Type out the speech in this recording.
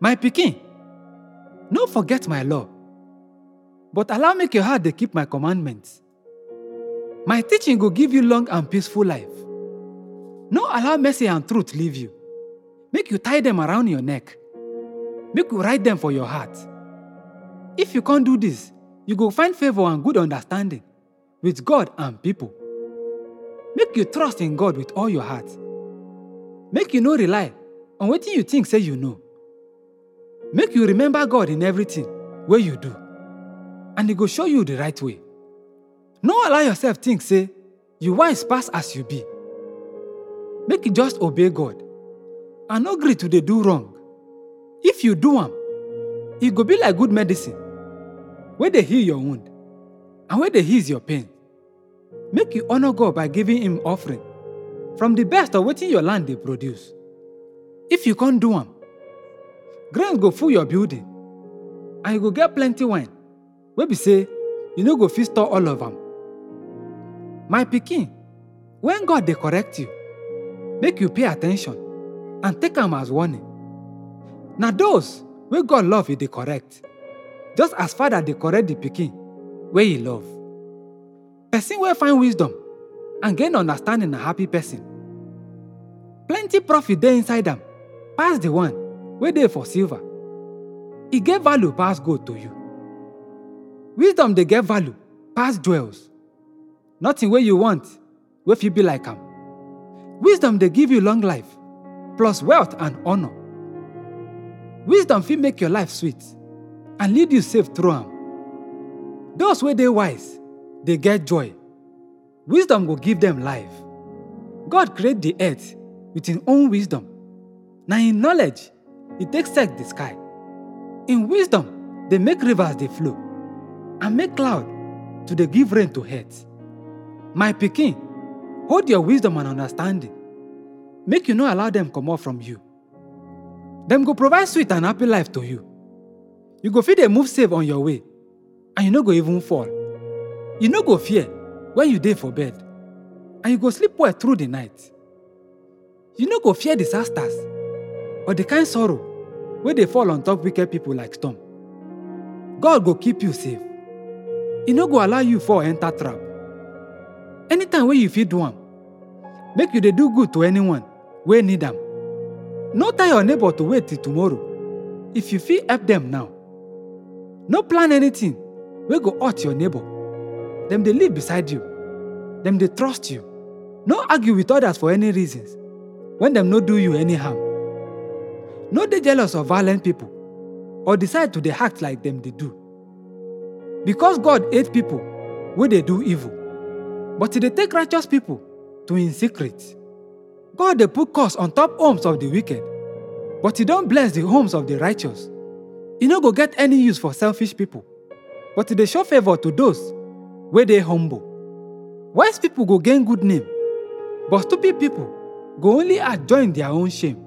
My pikin, no forget my law, but allow make your heart dey keep my commandments. My teaching go give you long and peaceful life. No allow mercy and truth leave you. Make you tie them around your neck. Make you write them for your heart. If you can't do this, you go find favor and good understanding with God and people. Make you trust in God with all your heart. Make you no rely on wetin you think say you know. Make you remember God in everything where you do, and He go show you the right way. No allow yourself think say you wise pass as you be. Make you just obey God and no gree to dey do wrong. If you do am, e go be like good medicine wey dey heal your wound and wey dey ease your pain. Make you honor God by giving Him offering from the best of wetin your land dey produce. If you can't do am, grain go full your building and you go get plenty wine wey be say you no go fit store all of am. My pikin, when God dey correct you, make you pay attention and take am as warning. Na those wey God love He dey correct, just as father dey correct the pikin wey He love. Person wey find wisdom and gain understanding na happy person. Plenty profit dey inside am pass the one wey dey for silver. E get value pass gold to you. Wisdom dey get value pass jewels. Nothing wey you want wey fit be like am. Wisdom dey give you long life plus wealth and honor. Wisdom fit make your life sweet and lead you safe through am. Those wey dey wise dey get joy. Wisdom go give them life. God create the earth with Him own wisdom. Na in knowledge e take set the sky. In wisdom they make rivers they flow and make cloud to they give rain to earth. My pikin, hold your wisdom and understanding. Make you no allow them comot from you. Them go provide sweet and happy life to you. You go feel dey move safe on your way and you no go even fall. You no go fear when you day for bed and you go sleep well through the night. You no go fear disasters or the kind sorrow wey dey fall on top wicked people like storm. God go keep you safe. E no go allow you fall enter trap. Anytime wey you fit do make you dey do good to anyone wey need am. No tell your neighbor to wait till tomorrow if you fit help them now. No plan anything wey go hurt your neighbor. Dem dey live beside you. Dem dey trust you. No argue with others for any reasons when dem no do you any harm. No dey jealous of violent people or decide to dey act like dem dey do. Because God hate people wey dey do evil, but dey take righteous people to in secret. God dey put curse on top homes of the wicked, but e don bless the homes of the righteous. E no go get any use for selfish people, but dey show favor to those wey dey humble. Wise people go gain good name, but stupid people go only add join their own shame.